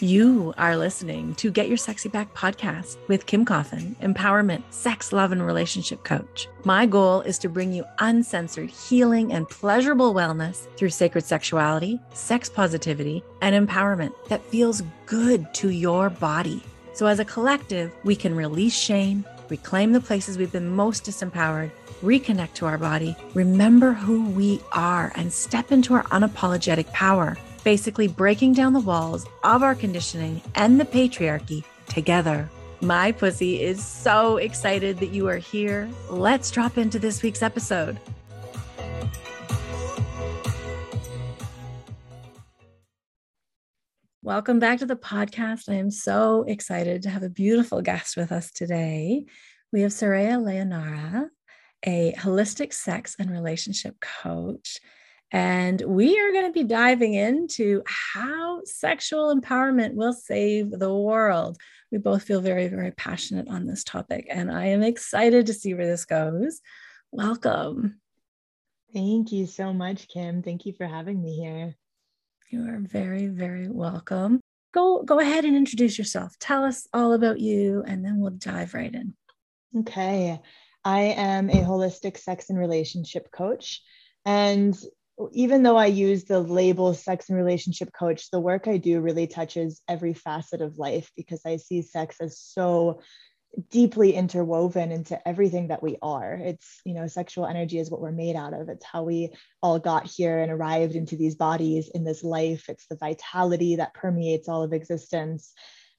You are listening to Get Your Sexy Back podcast with Kim Coffin, empowerment, sex, love, and relationship coach. My goal is to bring you uncensored healing and pleasurable wellness through sacred sexuality, sex positivity, and empowerment that feels good to your body. So, as a collective, we can release shame, reclaim the places we've been most disempowered, reconnect to our body, remember who we are, and step into our unapologetic power basically breaking down the walls of our conditioning and the patriarchy together. My pussy is so excited that you are here. Let's drop into this week's episode. Welcome back to the podcast. I am so excited to have a beautiful guest with us today. We have Sureya Leonara, a holistic sex and relationship coach and we are going to be diving into how sexual empowerment will save the world. We both feel very, very passionate on this topic, and I am excited to see where this goes. Welcome. Thank you so much, Kim. Thank you for having me here. You are very, very welcome. Go, go ahead and introduce yourself. Tell us all about you, and then we'll dive right in. Okay. I am a holistic sex and relationship coach. And even though I use the label sex and relationship coach, the work I do really touches every facet of life because I see sex as so deeply interwoven into everything that we are. It's, you know, sexual energy is what we're made out of. It's how we all got here and arrived into these bodies in this life. It's the vitality that permeates all of existence.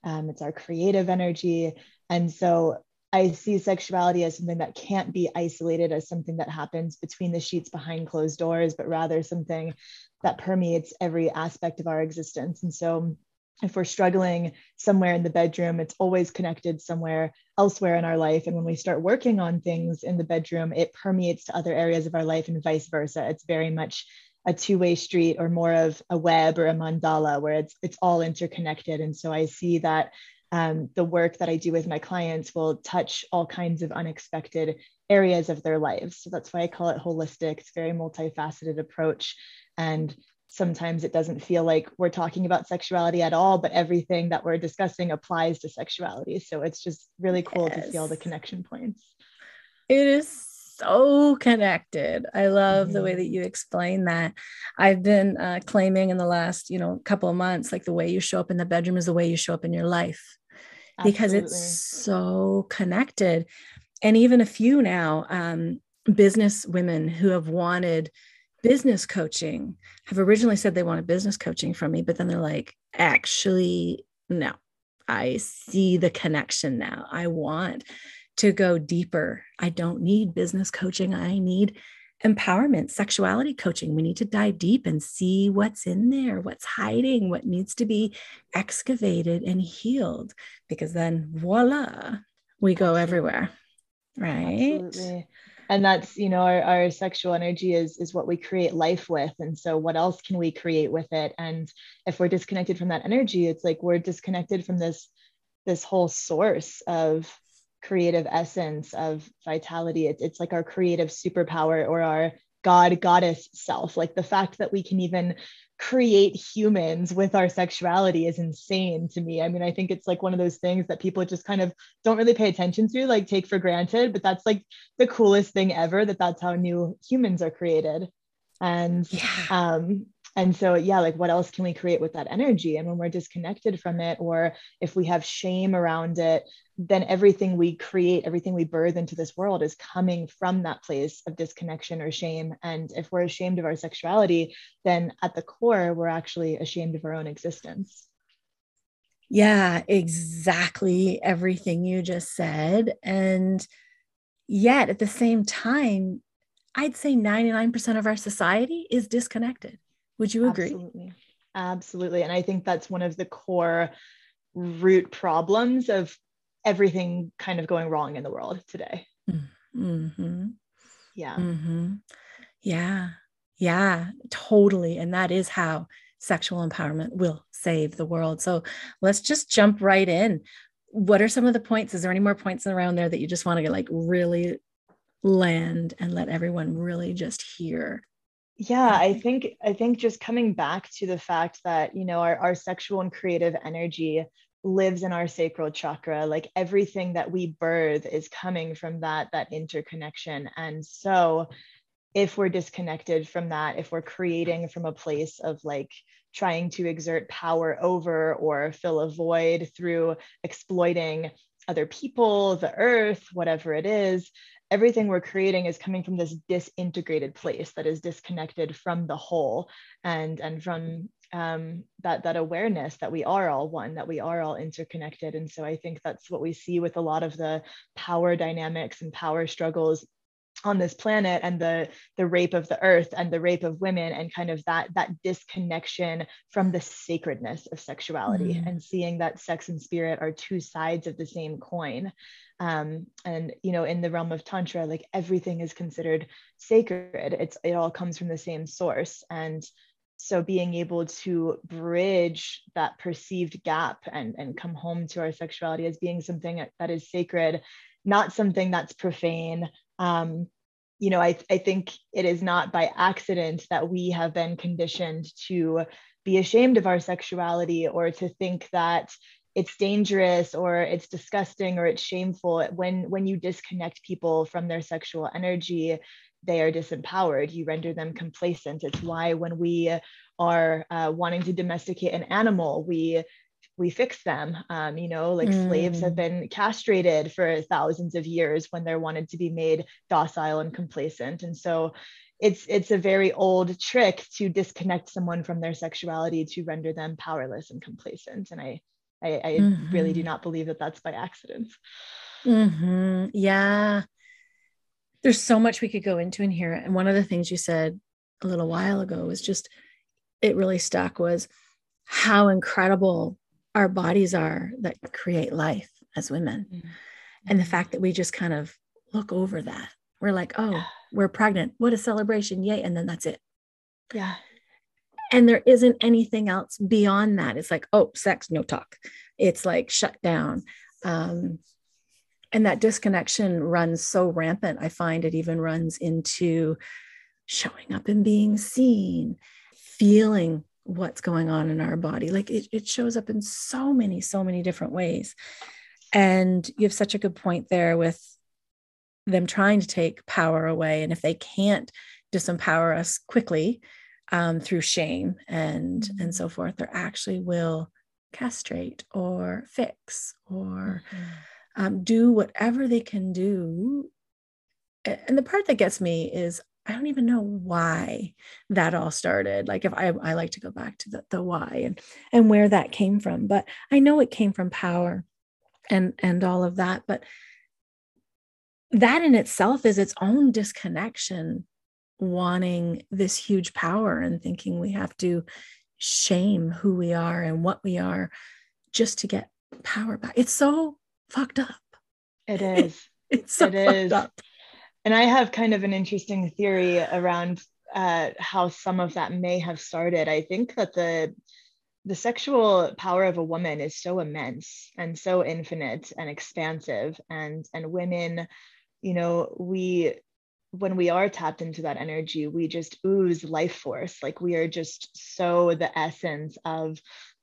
Um, it's our creative energy. And so I see sexuality as something that can't be isolated as something that happens between the sheets behind closed doors, but rather something that permeates every aspect of our existence. And so, if we're struggling somewhere in the bedroom, it's always connected somewhere elsewhere in our life. And when we start working on things in the bedroom, it permeates to other areas of our life and vice versa. It's very much a two-way street or more of a web or a mandala where it's it's all interconnected. And so I see that um, the work that I do with my clients will touch all kinds of unexpected areas of their lives. So that's why I call it holistic. It's a very multifaceted approach. And sometimes it doesn't feel like we're talking about sexuality at all, but everything that we're discussing applies to sexuality. So it's just really cool yes. to see all the connection points. It is so connected. I love mm-hmm. the way mm-hmm. that you explain that. I've been uh, claiming in the last, you know, couple of months, like the way you show up in the bedroom is the way you show up in your life because it's so connected. And even a few now, um, business women who have wanted business coaching have originally said they wanted business coaching from me, but then they're like, actually, no, I see the connection now. I want to go deeper. I don't need business coaching. I need empowerment, sexuality coaching. We need to dive deep and see what's in there, what's hiding, what needs to be excavated and healed, because then voila, we go everywhere. Right. Absolutely. And that's, you know, our, our sexual energy is is what we create life with. And so what else can we create with it? And if we're disconnected from that energy, it's like we're disconnected from this this whole source of creative essence of vitality. It's, it's like our creative superpower or our God goddess self. Like the fact that we can even create humans with our sexuality is insane to me. I mean, I think it's like one of those things that people just kind of don't really pay attention to, like take for granted, but that's like the coolest thing ever that that's how new humans are created. And yeah. um and so yeah like what else can we create with that energy? And when we're disconnected from it or if we have shame around it then everything we create everything we birth into this world is coming from that place of disconnection or shame. And if we're ashamed of our sexuality then at the core we're actually ashamed of our own existence. Yeah exactly everything you just said. And yet at the same time I'd say 99% of our society is disconnected. Would you agree? Absolutely. Absolutely. And I think that's one of the core root problems of everything kind of going wrong in the world today. Mm-hmm. Yeah. Mm-hmm. Yeah. Yeah, totally. And that is how sexual empowerment will save the world. So let's just jump right in. What are some of the points? Is there any more points around there that you just want to get like really land and let everyone really just hear yeah i think i think just coming back to the fact that you know our, our sexual and creative energy lives in our sacral chakra like everything that we birth is coming from that that interconnection. And so if we're disconnected from that if we're creating from a place of like trying to exert power over or fill a void through exploiting other people the earth whatever it is everything we're creating is coming from this disintegrated place that is disconnected from the whole and and from um, that that awareness that we are all one that we are all interconnected. And so i think that's what we see with a lot of the power dynamics and power struggles on this planet and the the rape of the earth and the rape of women and kind of that that disconnection from the sacredness of sexuality mm-hmm. and seeing that sex and spirit are two sides of the same coin. Um, and you know in the realm of tantra like everything is considered sacred. It's it all comes from the same source. And so being able to bridge that perceived gap and and come home to our sexuality as being something that is sacred not something that's profane um, you know, I, I think it is not by accident that we have been conditioned to be ashamed of our sexuality or to think that it's dangerous or it's disgusting or it's shameful when when you disconnect people from their sexual energy they are disempowered. You render them complacent. It's why when we are uh, wanting to domesticate an animal we we fix them. Um, you know, like mm. slaves have mm. been castrated for thousands of years when they're wanted to be made docile and complacent. And so it's it's a very old trick to disconnect someone from their sexuality to render them powerless and complacent. And I I, I mm-hmm. really do mm-hmm. not believe that that's by accident. Mm-hmm. Yeah. There's so much we could go into in here. And one of the things you said a little while ago was just, it really stuck was how incredible our bodies are that create life as women. Mm-hmm. And the fact that we just kind of look over that. We're like, oh, we're pregnant. What a celebration. Yay. And then that's it. Yeah. And there isn't anything else beyond that. It's like, oh, sex, no talk. It's like shut down. Um, and that disconnection runs so rampant. I find it even runs into showing up and being seen, feeling what's going on in our body. Like it, it shows up in so many, so many different ways. And you have such a good point there with them trying to take power away. And if they can't disempower us quickly um, through shame and mm-hmm. and so forth, they actually will castrate or fix or mm-hmm. um, do whatever they can do. And the part that gets me is I don't even know why that all started. Like if I, I like to go back to the, the why and and where that came from, but I know it came from power and and all of that. But that in itself is its own disconnection, wanting this huge power and thinking we have to shame who we are and what we are just to get power back. It's so fucked up. It is. it's so it is. up and I have kind of an interesting theory around uh, how some of that may have started. I think that the the sexual power of a woman is so immense and so infinite and expansive, and and women, you know, we when we are tapped into that energy, we just ooze life force. Like we are just so the essence of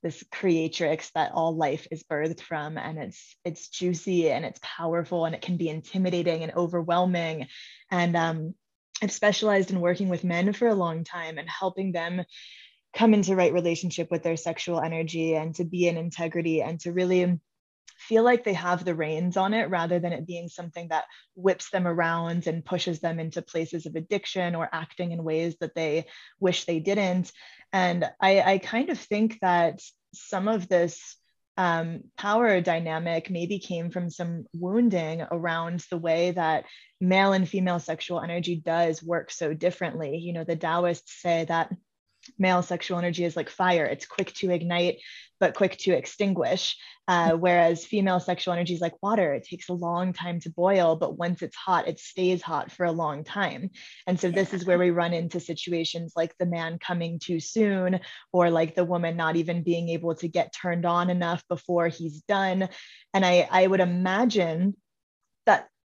this creatrix that all life is birthed from and it's it's juicy and it's powerful and it can be intimidating and overwhelming. And um, i've specialized in working with men for a long time and helping them come into right relationship with their sexual energy and to be in integrity and to really feel like they have the reins on it rather than it being something that whips them around and pushes them into places of addiction or acting in ways that they wish they didn't. And I, I kind of think that some of this um, power dynamic maybe came from some wounding around the way that male and female sexual energy does work so differently. You know, the Taoists say that male sexual energy is like fire. It's quick to ignite but quick to extinguish. Uh, whereas female sexual energy is like water. It takes a long time to boil but once it's hot it stays hot for a long time. And so this is where we run into situations like the man coming too soon or like the woman not even being able to get turned on enough before he's done. And i i would imagine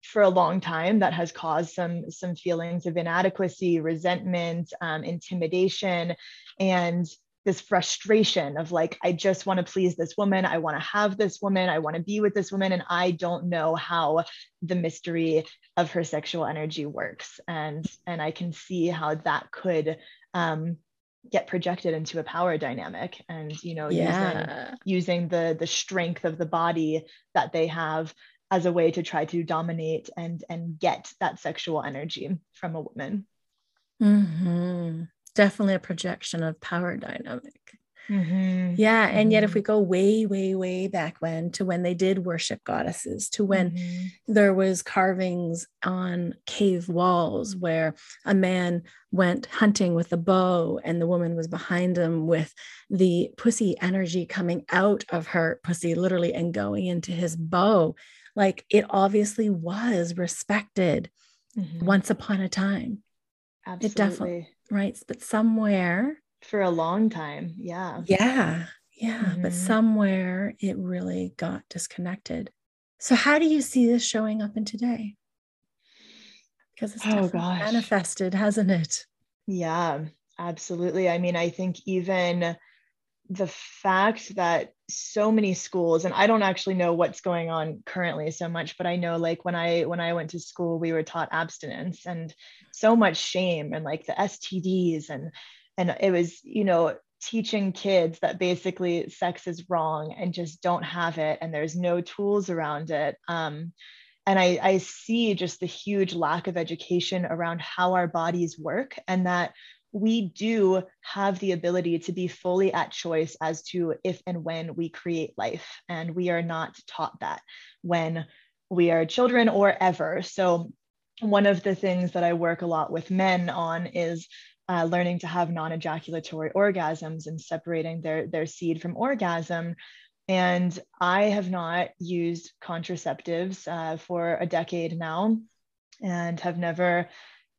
for a long time that has caused some some feelings of inadequacy resentment um, intimidation and this frustration of like i just want to please this woman i want to have this woman i want to be with this woman and i don't know how the mystery of her sexual energy works and and i can see how that could um, get projected into a power dynamic and you know yeah. using using the the strength of the body that they have as a way to try to dominate and and get that sexual energy from a woman mm-hmm definitely a projection of power dynamic. Mm-hmm. Yeah. And mm-hmm. yet, if mm-hmm. we go way, way, way back when to when they did worship goddesses, to when mm-hmm. there was carvings on cave walls where a man went hunting with a bow and the woman was behind him with the pussy energy coming out of her pussy, literally, and going into his bow. Like it obviously was respected mm-hmm. once upon a time. Absolutely. It definitely right? But somewhere for a long time. Yeah. Yeah. Yeah. Mm-hmm. But somewhere it really got disconnected. So, how do you see this showing up in today? Because it's oh, manifested, hasn't it? Yeah, absolutely. I mean, I think even the fact that so many schools and i don't actually know what's going on currently so much but i know like when i when i went to school we were taught abstinence and so much shame and like the stds and and it was you know teaching kids that basically sex is wrong and just don't have it and there's no tools around it. Um, and I, I see just the huge lack of education around how our bodies work and that we do have the ability to be fully at choice as to if and when we create life. And we are not taught that when we are children or ever. So, one of the things that I work a lot with men on is uh, learning to have non ejaculatory orgasms and separating their, their seed from orgasm. And I have not used contraceptives uh, for a decade now and have never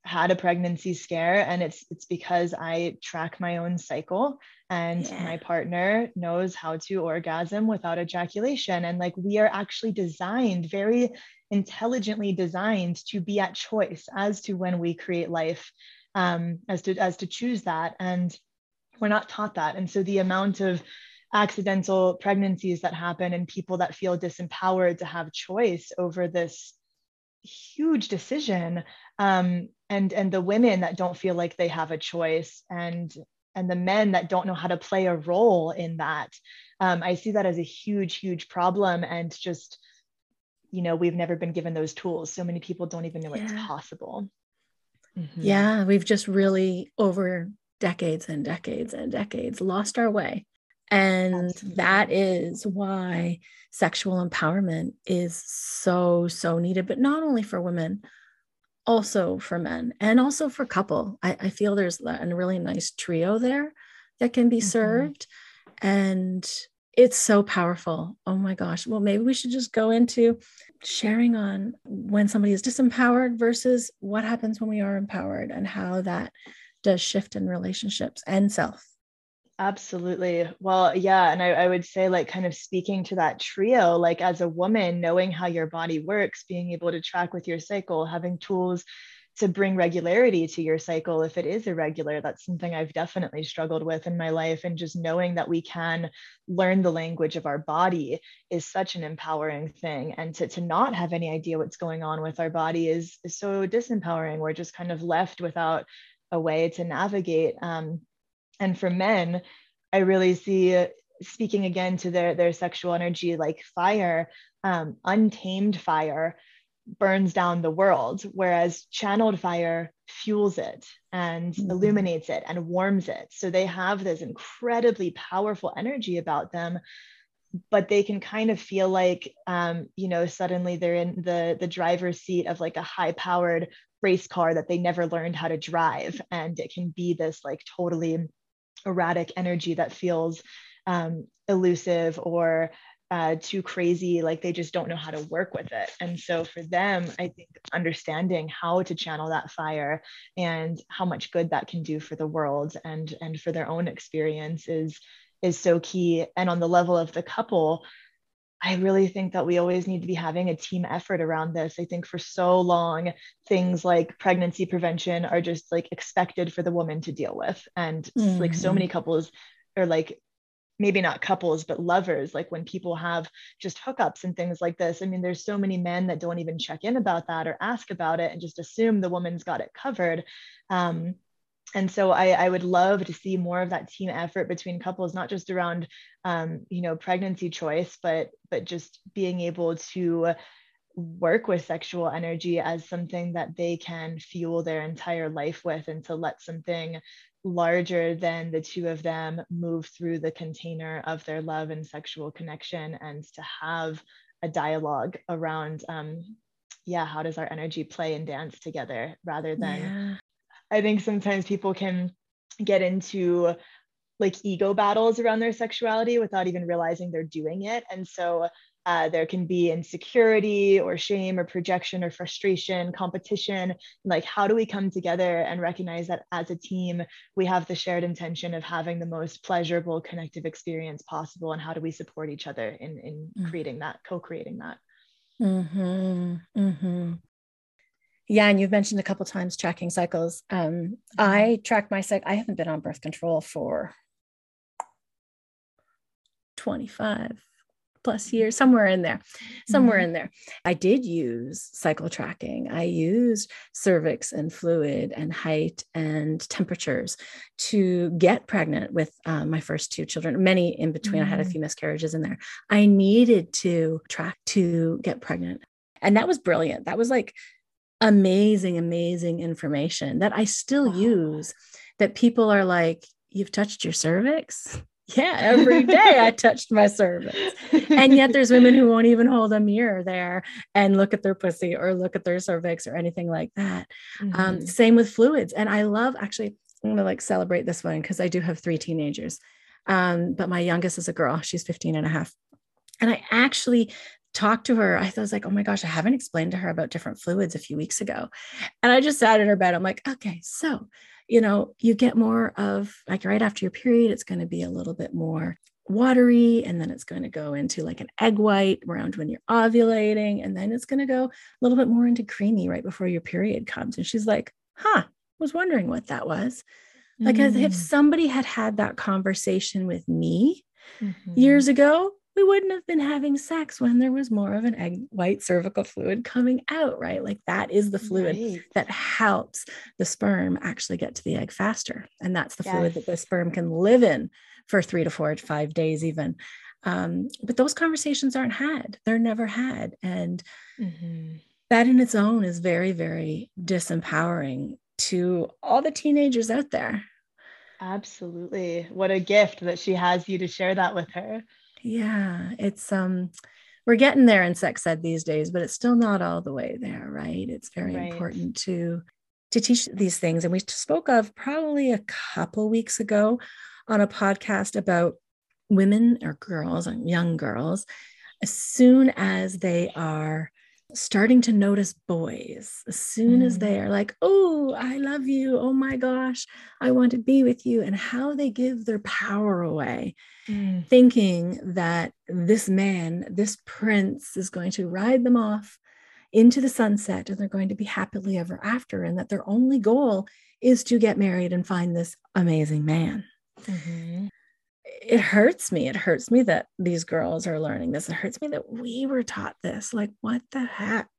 had a pregnancy scare and it's it's because I track my own cycle and yeah. my partner knows how to orgasm without ejaculation. And like we are actually designed very intelligently designed to be at choice as to when we create life um, as to as to choose that. And we're not taught that. And so the amount of accidental pregnancies that happen and people that feel disempowered to have choice over this huge decision um, and and the women that don't feel like they have a choice and and the men that don't know how to play a role in that um, i see that as a huge huge problem and just you know we've never been given those tools so many people don't even know yeah. it's possible mm-hmm. yeah we've just really over decades and decades and decades lost our way and Absolutely. that is why sexual empowerment is so, so needed, but not only for women, also for men and also for couple. I, I feel there's a really nice trio there that can be mm-hmm. served. And it's so powerful. Oh my gosh. Well, maybe we should just go into sharing on when somebody is disempowered versus what happens when we are empowered and how that does shift in relationships and self. Absolutely. Well, yeah. And I, I, would say, like, kind of speaking to that trio, like, as a woman, knowing how your body works, being able to track with your cycle, having tools to bring regularity to your cycle if it is irregular. That's something I've definitely struggled with in my life. And just knowing that we can learn the language of our body is such an empowering thing. And to, to not have any idea what's going on with our body is, is so disempowering. We're just kind of left without a way to navigate. Um, and for men i really see speaking again to their their sexual energy like fire um, untamed fire burns down the world whereas channeled fire fuels it and mm-hmm. illuminates it and warms it so they have this incredibly powerful energy about them but they can kind of feel like um, you know suddenly they're in the the driver's seat of like a high powered race car that they never learned how to drive and it can be this like totally erratic energy that feels um, elusive or uh, too crazy, like they just don't know how to work with it. And so for them, I think understanding how to channel that fire and how much good that can do for the world and and for their own experience is is so key. And on the level of the couple, I really think that we always need to be having a team effort around this. I think for so long, things like pregnancy prevention are just like expected for the woman to deal with. And mm-hmm. like so many couples are like, maybe not couples, but lovers, like when people have just hookups and things like this. I mean, there's so many men that don't even check in about that or ask about it and just assume the woman's got it covered. Um, and so I, I, would love to see more of that team effort between couples not just around um, you know pregnancy choice but but just being able to work with sexual energy as something that they can fuel their entire life with and to let something larger than the two of them move through the container of their love and sexual connection and to have a dialogue around um, yeah how does our energy play and dance together rather than yeah. I think sometimes people can get into like ego battles around their sexuality without even realizing they're doing it. And so uh, there can be insecurity or shame or projection or frustration, competition. Like, how do we come together and recognize that as a team, we have the shared intention of having the most pleasurable, connective experience possible? And how do we support each other in, in mm. creating that, co creating that? Mm-hmm. Mm-hmm. Yeah, and you've mentioned a couple times tracking cycles. Um, I mm-hmm. track my cycle. I haven't been on birth control for 25 plus years, somewhere in there, somewhere mm-hmm. in there. I did use cycle tracking. I used cervix and fluid and height and temperatures to get pregnant with uh, my first two children. Many in between, mm-hmm. I had a mm-hmm. few miscarriages in there. I needed to track to get pregnant. And that was brilliant. That was like amazing, amazing information that I still wow. use that people are like, You've touched your cervix? Yeah, every day I touched my cervix. And yet there's women who won't even hold a mirror there and look at their pussy or look at their cervix or anything like that. Um, mm-hmm. Um, same with fluids. And I love actually, I'm going to like celebrate this one because I do have three teenagers. Um, but my youngest is a girl, she's 15 and a half. And I actually talked to her. I was like, oh my gosh, I haven't explained to her about different fluids a few weeks ago. And I just sat in her bed. I'm like, okay, so, you know, you get more of like right after your period, it's going to be a little bit more watery and then it's going to go into like an egg white around when you're ovulating and then it's going to go a little bit more into creamy right before your period comes and she's like huh was wondering what that was like mm. if somebody had had that conversation with me mm-hmm. years ago we wouldn't have been having sex when there was more of an egg white cervical fluid coming out, right? Like that is the fluid right. that helps the sperm actually get to the egg faster. And that's the yes. fluid that the sperm can live in for three to four to five days, even. Um, but those conversations aren't had, they're never had. And mm-hmm. that in its own is very, very disempowering to all the teenagers out there. Absolutely. What a gift that she has you to share that with her. Yeah, it's um we're getting there in sex ed these days, but it's still not all the way there, right? It's very right. important to to teach these things. And we spoke of probably a couple weeks ago on a podcast about women or girls and young girls as soon as they are starting to notice boys as soon mm. as they are like, Oh, I love you. Oh my gosh, I want to be with you. And how they give their power away, mm. thinking that this man, this prince is going to ride them off into the sunset and they're going to be happily ever after. And that their only goal is to get married and find this amazing man. Mm-hmm it hurts me. It hurts me that these girls are learning this. It hurts me that we were taught this. Like, what the heck?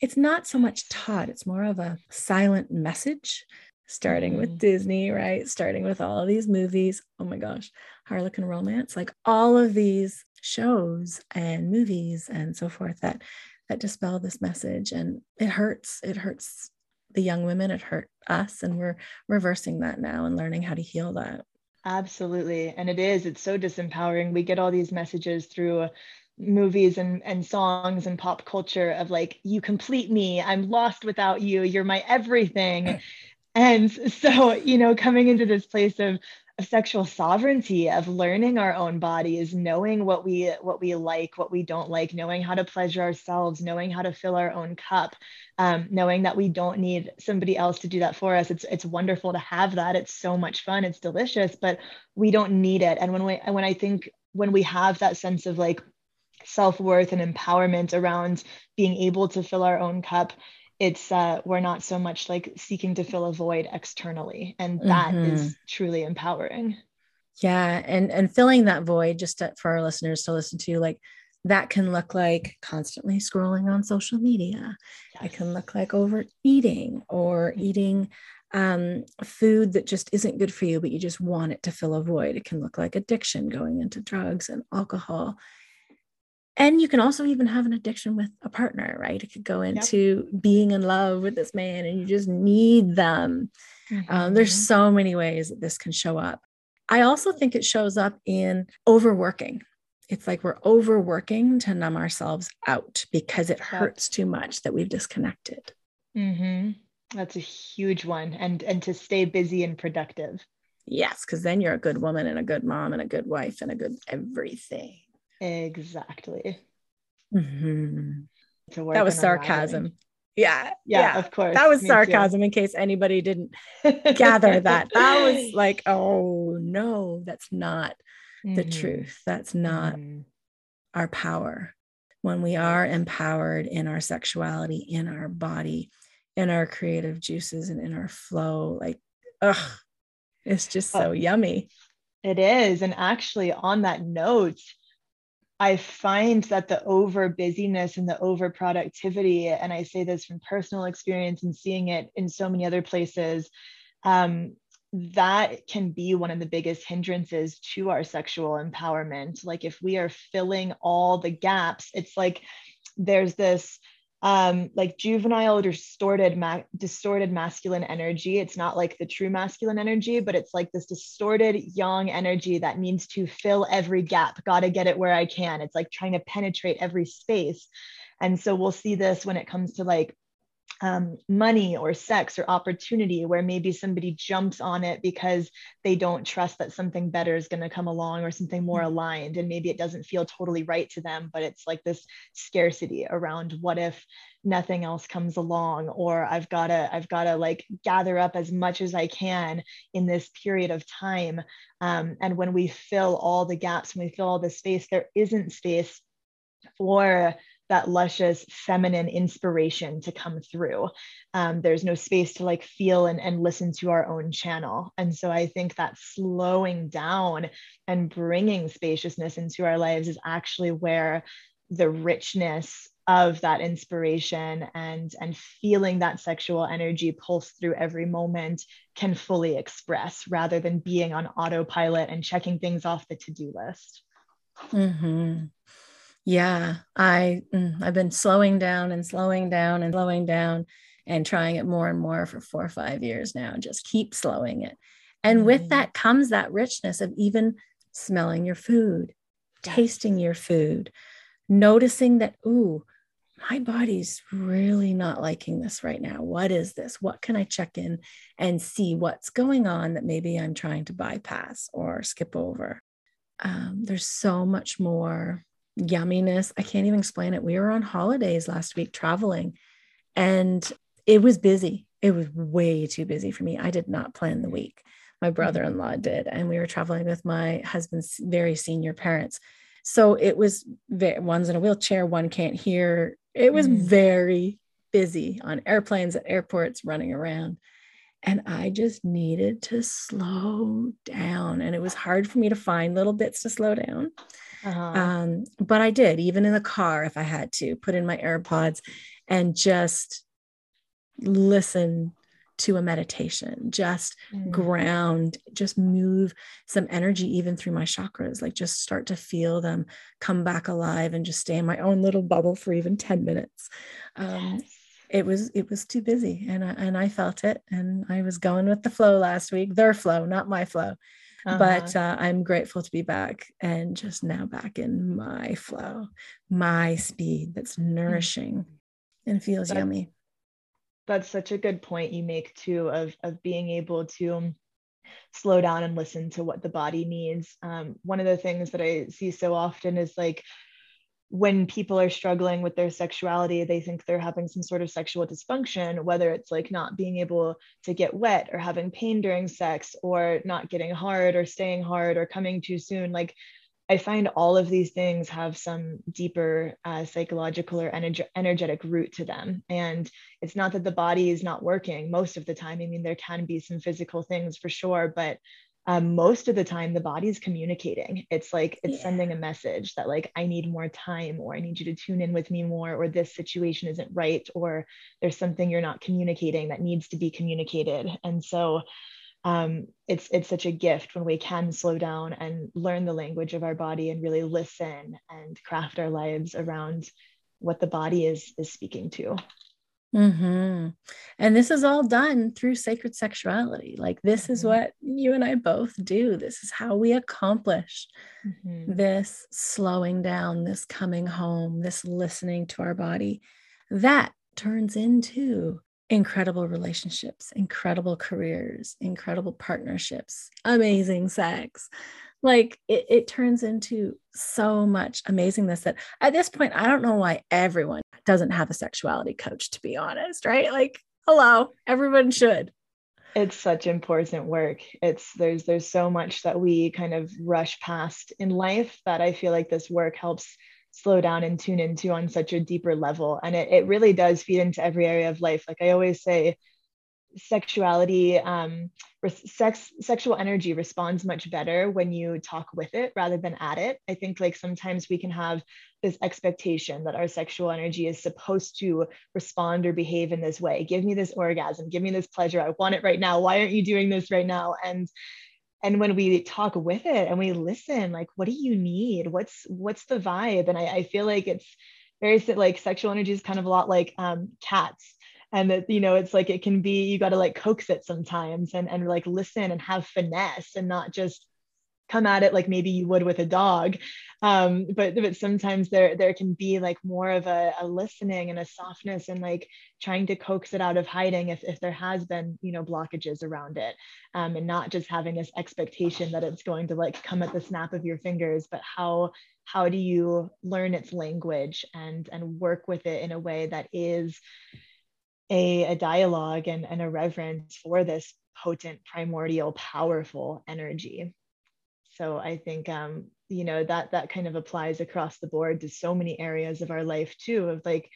It's not so much taught, it's more of a silent message, starting mm-hmm. with Disney, right? Starting with all of these movies. Oh my gosh, Harlequin Romance, like all of these shows and movies and so forth that that dispel this message and it hurts it hurts the young women it hurt us and we're reversing that now and learning how to heal that Absolutely. And it is, it's so disempowering. We get all these messages through movies and, and songs and pop culture of like, you complete me, I'm lost without you, you're my everything. And so, you know, coming into this place of of sexual sovereignty of learning our own bodies knowing what we what we like what we don't like knowing how to pleasure ourselves knowing how to fill our own cup um, knowing that we don't need somebody else to do that for us. It's it's wonderful to have that. It's so much fun. It's delicious but we don't need it. And when we when i think when we have that sense of like self-worth and empowerment around being able to fill our own cup it's uh, we're not so much like seeking to fill a void externally and that mm-hmm. is truly empowering yeah and and filling that void just to, for our listeners to listen to like that can look like constantly scrolling on social media yes. it can look like overeating or mm-hmm. eating um, food that just isn't good for you but you just want it to fill a void it can look like addiction going into drugs and alcohol and you can also even have an addiction with a partner right? It could go into yep. being in love with this man and you just need them. Mm-hmm. um, there's mm-hmm. so many ways that this can show up. I also think it shows up in overworking. It's like we're overworking to numb ourselves out because it hurts too much that we've disconnected. Mm-hmm. that's a huge one. And and to stay busy and productive. Yes because then you're a good woman and a good mom and a good wife and a good everything Exactly. Mm-hmm. That was sarcasm. Yeah, yeah. Yeah, of course. That was Me sarcasm too. in case anybody didn't gather that. That was like, oh no, that's not mm-hmm. the truth. That's not mm-hmm. our power. When we are empowered in our sexuality, in our body, in our creative juices, and in our flow, like, ugh, it's just so oh, yummy. It is. And actually, on that note, I find that the over busyness and the over productivity, and I say this from personal experience and seeing it in so many other places, um, that can be one of the biggest hindrances to our sexual empowerment. Like if we are filling all the gaps, it's like there's this um, like juvenile distorted ma- distorted masculine energy. It's not like the true masculine energy, but it's like this distorted young energy that needs to fill every gap. Got to get it where I can. It's like trying to penetrate every space. And so we'll see this when it comes to like um, money or sex or opportunity where maybe somebody jumps on it because they don't trust that something better is going to come along or something more mm. aligned and maybe it doesn't feel totally right to them but it's like this scarcity around what if nothing else comes along or i've got to i've got to like gather up as much as i can in this period of time um, and when we fill all the gaps when we fill all the space there isn't space for that luscious feminine inspiration to come through. Um, there's no space to like feel and, and listen to our own channel. And so I think that slowing down and bringing spaciousness into our lives is actually where the richness of that inspiration and and feeling that sexual energy pulse through every moment can fully express rather than being on autopilot and checking things off the to-do list mm-hmm. Yeah, I mm, I've been slowing down and slowing down and slowing down and trying it more and more for 4 or 5 years now. Just keep slowing it. And with that comes that richness of even smelling your food, tasting your food, noticing that ooh, my body's really not liking this right now. What is this? What can I check in and see what's going on that maybe I'm trying to bypass or skip over? Um, there's so much more yumminess. I can't even explain it. We were on holidays last week traveling and it was busy. It was way too busy for me. I did not plan the week. My mm-hmm. brother in law did. And we were traveling with my husband's very senior parents. So it was one's in a wheelchair, one can't hear. It was mm. very busy on airplanes, at airports, running around. And I just needed to slow down. And it was hard for me to find little bits to slow down. Uh-huh. Um, but I did, even in the car, if I had to, put in my AirPods and just listen to a meditation, just mm. ground, just move some energy even through my chakras, like just start to feel them come back alive and just stay in my own little bubble for even 10 minutes. Um, yes. It was it was too busy, and I, and I felt it, and I was going with the flow last week, their flow, not my flow. Uh-huh. But uh, I'm grateful to be back and just now back in my flow, my speed that's mm. nourishing mm-hmm. and feels that's, yummy. That's such a good point you make too of of being able to slow down and listen to what the body needs. Um, one of the things that I see so often is like when people are struggling with their sexuality, they think they're having some sort of sexual dysfunction, whether it's like not being able to get wet or having pain during sex or not getting hard or staying hard or coming too soon. Like I find all of these things have some deeper uh, psychological or energ- energetic root to them. And it's not that the body is not working most of the time. I mean, there can be some physical things for sure, but um, most of the time the body is communicating. It's like it's yeah. sending a message that, like, I need more time, or I need you to tune in with me more, or this situation isn't right, or there's something you're not communicating that needs to be communicated. And so, um, it's it's such a gift when we can slow down and learn the language of our body and really listen and craft our lives around what the body is is speaking to mm-hmm. and this is all done through sacred sexuality like this mm-hmm. is what you and i both do this is how we accomplish mm-hmm. this slowing down this coming home this listening to our body that turns into incredible relationships, incredible careers, incredible partnerships, amazing sex. Like it, it turns into so much amazingness that at this point, I don't know why everyone doesn't have a sexuality coach, to be honest, right? Like, hello, everyone should it's such important work it's there's there's so much that we kind of rush past in life that i feel like this work helps slow down and tune into on such a deeper level. And it, it really does feed into every area of life. Like I always say, sexuality, um, sex, sexual energy responds much better when you talk with it rather than at it. I think like sometimes we can have this expectation that our sexual energy is supposed to respond or behave in this way. Give me this orgasm, give me this pleasure. I want it right now. Why aren't you doing this right now? And and when we talk with it and we listen like what do you need what's what's the vibe and i, I feel like it's very like sexual energy is kind of a lot like um, cats and that you know it's like it can be you got to like coax it sometimes and and like listen and have finesse and not just come at it like maybe you would with a dog. Um, but but sometimes there there can be like more of a, a, listening and a softness and like trying to coax it out of hiding if, if there has been you know blockages around it. Um, and not just having this expectation that it's going to like come at the snap of your fingers but how how do you learn its language and and work with it in a way that is a, a dialogue and, and a reverence for this potent primordial powerful energy. So i think um, you know that that kind of applies across the board to so many areas of our life too of like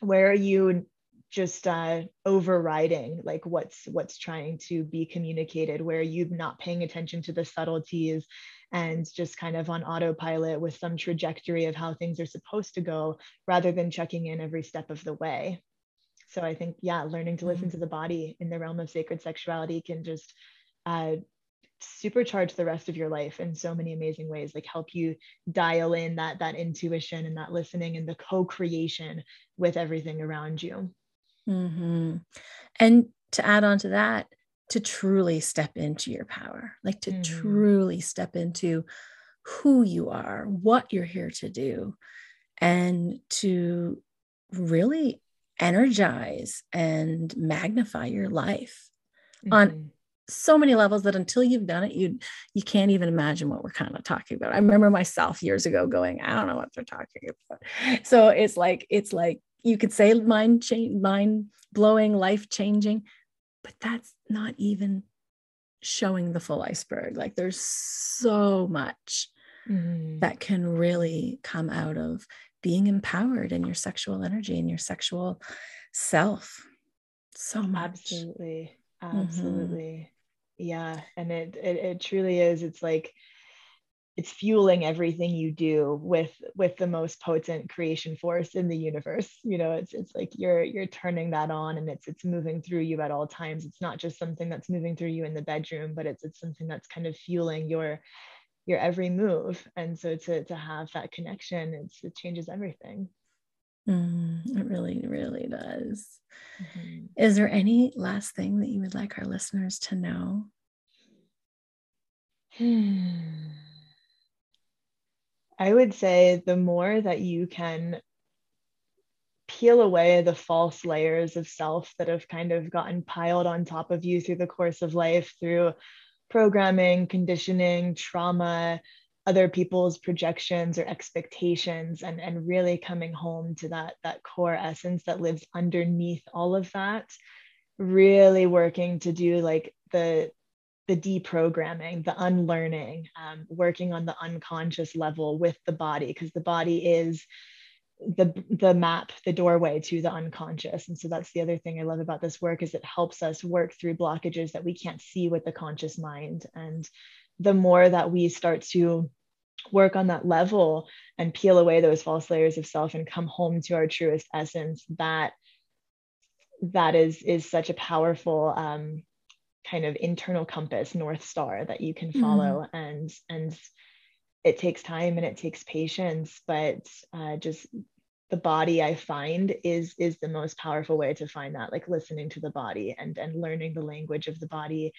where are you just uh, overriding like what's what's trying to be communicated where are you're not paying attention to the subtleties and just kind of on autopilot with some trajectory of how things are supposed to go rather than checking in every step of the way so i think yeah learning to listen mm-hmm. to the body in the realm of sacred sexuality can just uh, supercharge the rest of your life in so many amazing ways like help you dial in that that intuition and that listening and the co-creation with everything around you mm-hmm. and to add on to that to truly step into your power like to mm-hmm. truly step into who you are what you're here to do and to really energize and magnify your life mm-hmm. on so many levels that until you've done it, you you can't even imagine what we're kind of talking about. I remember myself years ago going, I don't know what they're talking about. So it's like it's like you could say mind change, mind blowing, life changing, but that's not even showing the full iceberg. Like there's so much mm-hmm. that can really come out of being empowered in your sexual energy and your sexual self. So much. Absolutely. Mm-hmm. Absolutely. Mm-hmm yeah and it, it it truly is it's like it's fueling everything you do with with the most potent creation force in the universe you know it's it's like you're you're turning that on and it's it's moving through you at all times it's not just something that's moving through you in the bedroom but it's it's something that's kind of fueling your your every move and so to to have that connection it's it changes everything Mm, it really, really does. Mm-hmm. Is there any last thing that you would like our listeners to know? I would say the more that you can peel away the false layers of self that have kind of gotten piled on top of you through the course of life through programming, conditioning, trauma, other people's projections or expectations and, and really coming home to that that core essence that lives underneath all of that. Really working to do like the the deprogramming, the unlearning, um, working on the unconscious level with the body, because the body is the the map the doorway to the unconscious. And so that's the other thing i love about this work is it helps us work through blockages that we can't see with the conscious mind. And the more that we start to work on that level and peel away those false layers of self and come home to our truest essence that that is is such a powerful um, kind of internal compass north star that you can follow. Mm. and and it takes time and it takes patience but uh, just the body i find is is the most powerful way to find that like listening to the body and and learning the language of the body.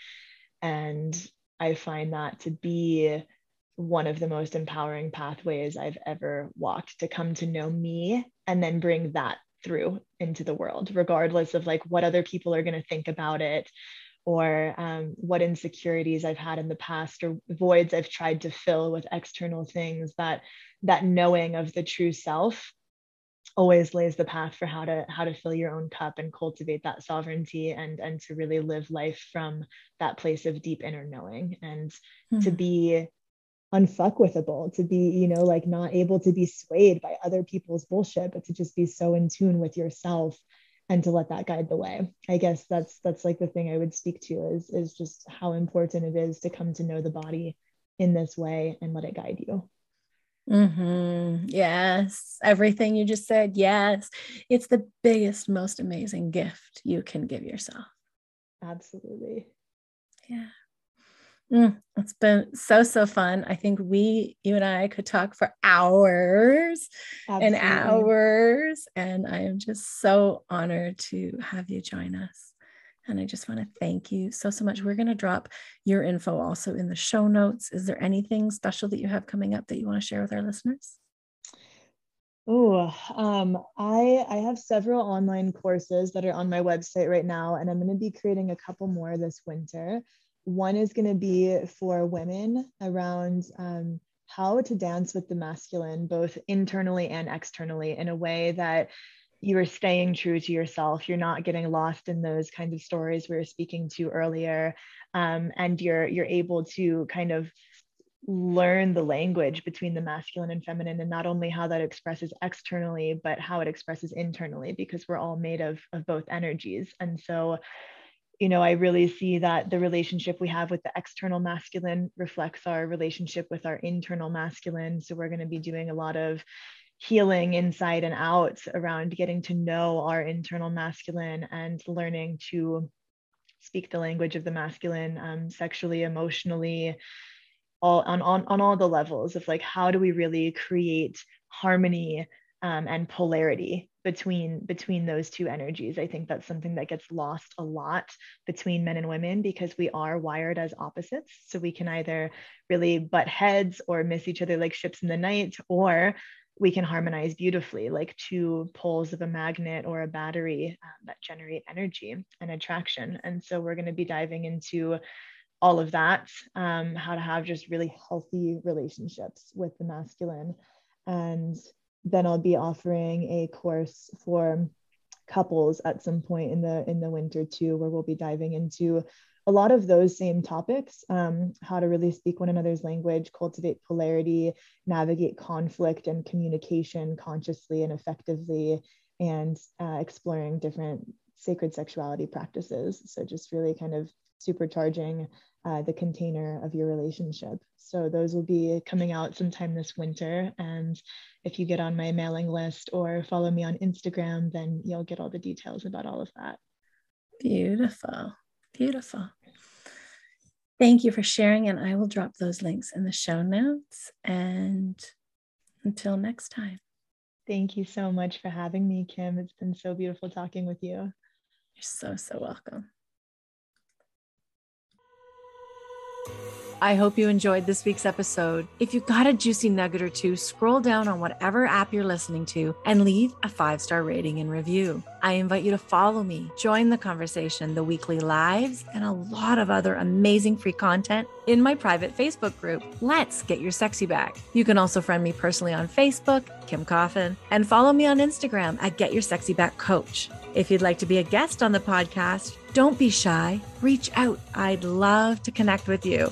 And i find that to be one of the most empowering pathways i've ever walked to come to know me and then bring that through into the world regardless of like what other people are going to think about it or um, what insecurities I've had in the past or voids I've tried to fill with external things that that knowing of the true self always lays the path for how to how to fill your own cup and cultivate that sovereignty and and to really live life from that place of deep inner knowing and mm-hmm. to be unfuckwithable to be you know like not able to be swayed by other people's bullshit but to just be so in tune with yourself and to let that guide the way. I guess that's that's like the thing i would speak to is is just how important it is to come to know the body in this way and let it guide you. Mm-hmm. yes. Everything you just said yes. It's the biggest most amazing gift you can give yourself. Absolutely. Yeah Mm, it's been so, so fun. I think we, you and I, could talk for hours Absolutely. and hours. And I am just so honored to have you join us. And I just want to thank you so, so much. We're going to drop your info also in the show notes. Is there anything special that you have coming up that you want to share with our listeners? Oh, um, I I have several online courses that are on my website right now, and I'm going to be creating a couple more this winter. One is going to be for women around um, how to dance with the masculine, both internally and externally, in a way that you are staying true to yourself. You're not getting lost in those kinds of stories we were speaking to earlier, um, and you're you're able to kind of learn the language between the masculine and feminine and not only how that expresses externally but how it expresses internally because we're all made of of both energies and so you know, I really see that the relationship we have with the external masculine reflects our relationship with our internal masculine. So we're going to be doing a lot of healing inside and out around getting to know our internal masculine and learning to speak the language of the masculine um, sexually, emotionally, all on, on, on all the levels of like, how do we really create harmony um, and polarity between between those two energies. I think that's something that gets lost a lot between men and women because we are wired as opposites. So we can either really butt heads or miss each other like ships in the night or we can harmonize beautifully like two poles of a magnet or a battery um, that generate energy and attraction. And so we're going to be diving into all of that um, how to have just really healthy relationships with the masculine. And then I'll be offering a course for couples at some point in the in the winter too, where we'll be diving into a lot of those same topics um, how to really speak one another's language cultivate polarity navigate conflict and communication consciously and effectively and uh, exploring different sacred sexuality practices. So just really kind of supercharging uh, the container of your relationship. So those will be coming out sometime this winter. And if you get on my mailing list or follow me on Instagram, then you'll get all the details about all of that. Beautiful. Beautiful. Thank you for sharing. And I will drop those links in the show notes. And until next time. Thank you so much for having me, Kim. It's been so beautiful talking with you. You're so, so welcome. I hope you enjoyed this week's episode. If you got a juicy nugget or two, scroll down on whatever app you're listening to and leave a five star rating and review. I invite you to follow me, join the conversation, the weekly lives, and a lot of other amazing free content in my private Facebook group. Let's get your sexy back. You can also friend me personally on Facebook, Kim Coffin, and follow me on Instagram at Get Your Sexy Back Coach. If you'd like to be a guest on the podcast, Don't be shy. Reach out. I'd love to connect with you.